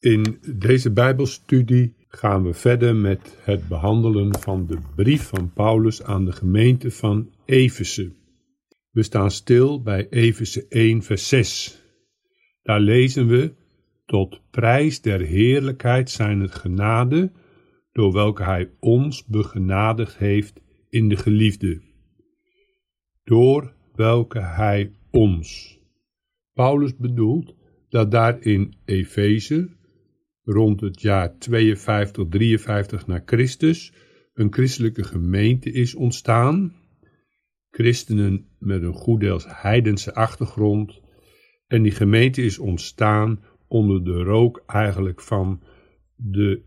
In deze Bijbelstudie gaan we verder met het behandelen van de brief van Paulus aan de gemeente van Efeze. We staan stil bij Efeze 1, vers 6. Daar lezen we: Tot prijs der heerlijkheid zijn het genade, door welke Hij ons begenadigd heeft in de geliefde. Door welke Hij ons. Paulus bedoelt dat daar in Efeze rond het jaar 52, 53 na Christus een christelijke gemeente is ontstaan. Christenen met een goed deels heidense achtergrond. En die gemeente is ontstaan onder de rook eigenlijk van de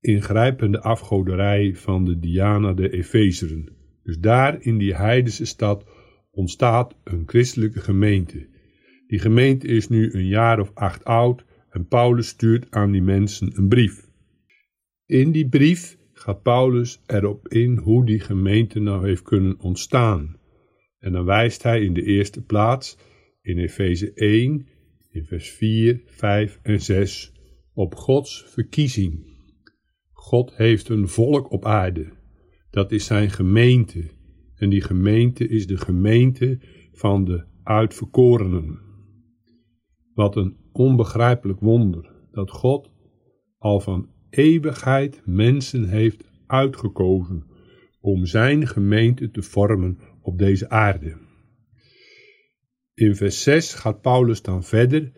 ingrijpende afgoderij van de Diana de Efezeren. Dus daar in die heidense stad ontstaat een christelijke gemeente. Die gemeente is nu een jaar of acht oud en Paulus stuurt aan die mensen een brief. In die brief gaat Paulus erop in hoe die gemeente nou heeft kunnen ontstaan. En dan wijst hij in de eerste plaats in Efeze 1, in vers 4, 5 en 6 op Gods verkiezing. God heeft een volk op aarde. Dat is zijn gemeente. En die gemeente is de gemeente van de uitverkorenen. Wat een onbegrijpelijk wonder dat God al van eeuwigheid mensen heeft uitgekozen om zijn gemeente te vormen op deze aarde. In vers 6 gaat Paulus dan verder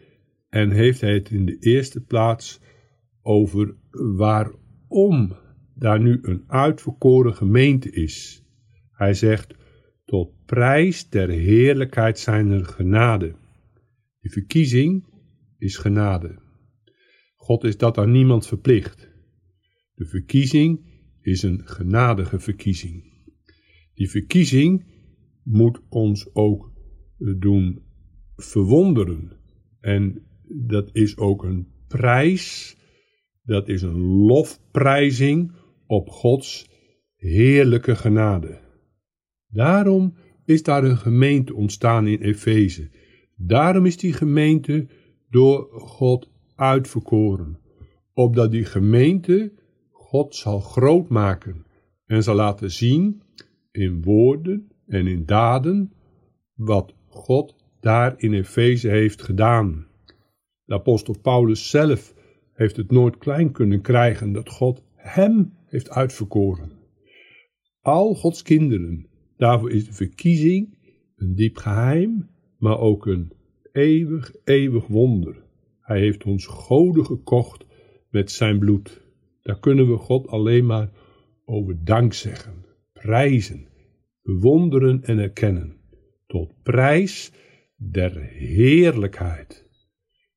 en heeft hij het in de eerste plaats over waarom daar nu een uitverkoren gemeente is. Hij zegt, tot prijs der heerlijkheid zijn er genade. Die verkiezing is genade. God is dat aan niemand verplicht. De verkiezing is een genadige verkiezing. Die verkiezing moet ons ook doen verwonderen. En dat is ook een prijs, dat is een lofprijzing op Gods heerlijke genade. Daarom is daar een gemeente ontstaan in Efeze. Daarom is die gemeente door God uitverkoren, opdat die gemeente God zal groot maken en zal laten zien in woorden en in daden wat God daar in Efeze heeft gedaan. De apostel Paulus zelf heeft het nooit klein kunnen krijgen dat God hem heeft uitverkoren. Al Gods kinderen, daarvoor is de verkiezing een diep geheim, maar ook een eeuwig, eeuwig wonder. Hij heeft ons goden gekocht met zijn bloed. Daar kunnen we God alleen maar over dank zeggen, prijzen, bewonderen en erkennen. Tot prijs der heerlijkheid.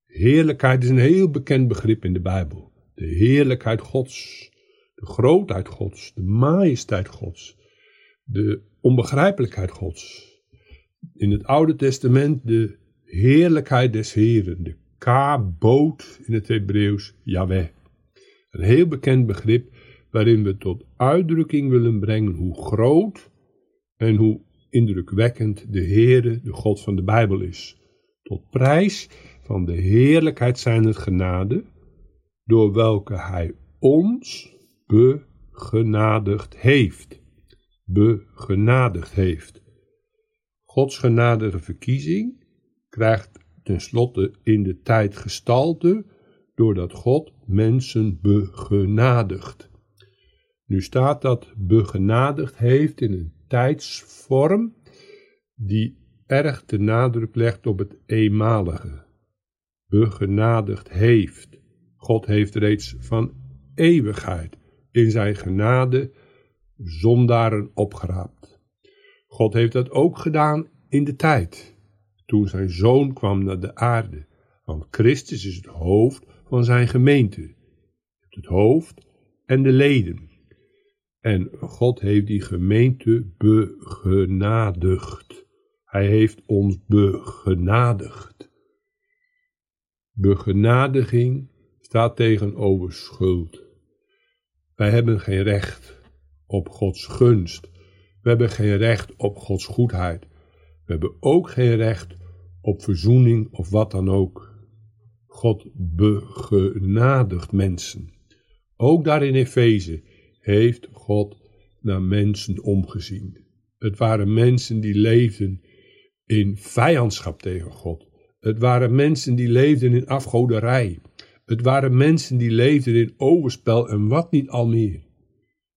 Heerlijkheid is een heel bekend begrip in de Bijbel. De heerlijkheid Gods, de grootheid Gods, de majesteit Gods, de onbegrijpelijkheid Gods. In het Oude Testament de heerlijkheid des Heren, de Kaboot in het Hebreeuws, Yahweh. Een heel bekend begrip waarin we tot uitdrukking willen brengen hoe groot en hoe indrukwekkend de Heere, de God van de Bijbel is. Tot prijs van de heerlijkheid zijn het genade, door welke Hij ons begenadigd heeft. Begenadigd heeft. Gods genadige verkiezing krijgt tenslotte in de tijd gestalte doordat God mensen begenadigt. Nu staat dat begenadigd heeft in een tijdsvorm die erg de nadruk legt op het eenmalige. Begenadigd heeft. God heeft reeds van eeuwigheid in zijn genade zondaren opgeraapt. God heeft dat ook gedaan in de tijd toen zijn zoon kwam naar de aarde. Want Christus is het hoofd van zijn gemeente. Het hoofd en de leden. En God heeft die gemeente begenadigd. Hij heeft ons begenadigd. Begenadiging staat tegenover schuld. Wij hebben geen recht op Gods gunst. We hebben geen recht op Gods goedheid. We hebben ook geen recht op verzoening of wat dan ook. God begenadigt mensen. Ook daar in Efeze heeft God naar mensen omgezien. Het waren mensen die leefden in vijandschap tegen God. Het waren mensen die leefden in afgoderij. Het waren mensen die leefden in overspel en wat niet al meer.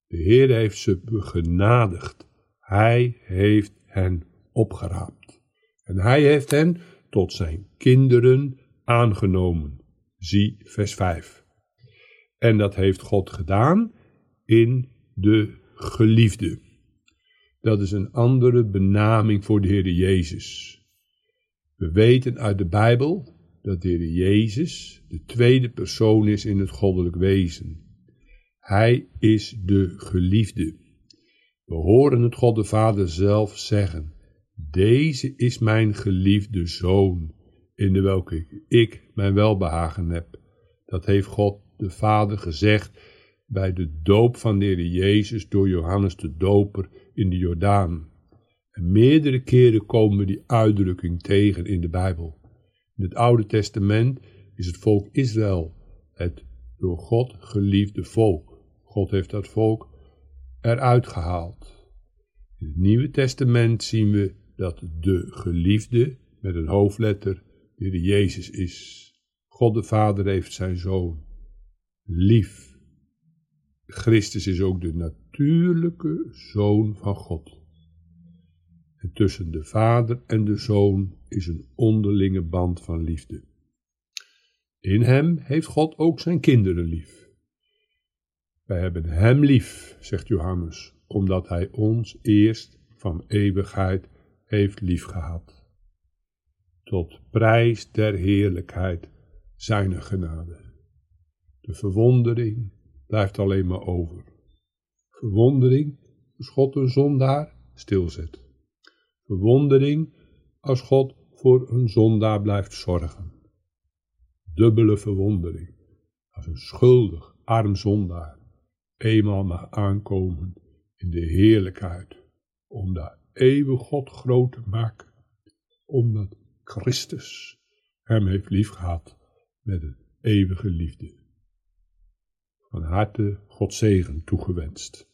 De Heer heeft ze begenadigd. Hij heeft hen opgeraapt. En hij heeft hen tot zijn kinderen aangenomen. Zie vers 5. En dat heeft God gedaan in de geliefde. Dat is een andere benaming voor de Heer Jezus. We weten uit de Bijbel dat de Heer Jezus de tweede persoon is in het goddelijk wezen. Hij is de geliefde. We horen het God de Vader zelf zeggen: Deze is mijn geliefde zoon, in de welke ik mijn welbehagen heb. Dat heeft God de Vader gezegd bij de doop van de Heer Jezus door Johannes de Doper in de Jordaan. En meerdere keren komen we die uitdrukking tegen in de Bijbel. In het Oude Testament is het volk Israël het door God geliefde volk. God heeft dat volk eruit gehaald. In het Nieuwe Testament zien we dat de geliefde met een hoofdletter de Jezus is. God de Vader heeft zijn zoon lief. Christus is ook de natuurlijke zoon van God. En tussen de Vader en de Zoon is een onderlinge band van liefde. In hem heeft God ook zijn kinderen lief. Wij hebben hem lief, zegt Johannes, omdat hij ons eerst van eeuwigheid heeft liefgehad. Tot prijs der heerlijkheid zijner genade. De verwondering blijft alleen maar over. Verwondering als God een zondaar stilzet. Verwondering als God voor een zondaar blijft zorgen. Dubbele verwondering als een schuldig, arm zondaar eenmaal mag aankomen in de heerlijkheid, om daar eeuwig God groot te maken, omdat Christus hem heeft liefgehad met een eeuwige liefde. Van harte God zegen toegewenst.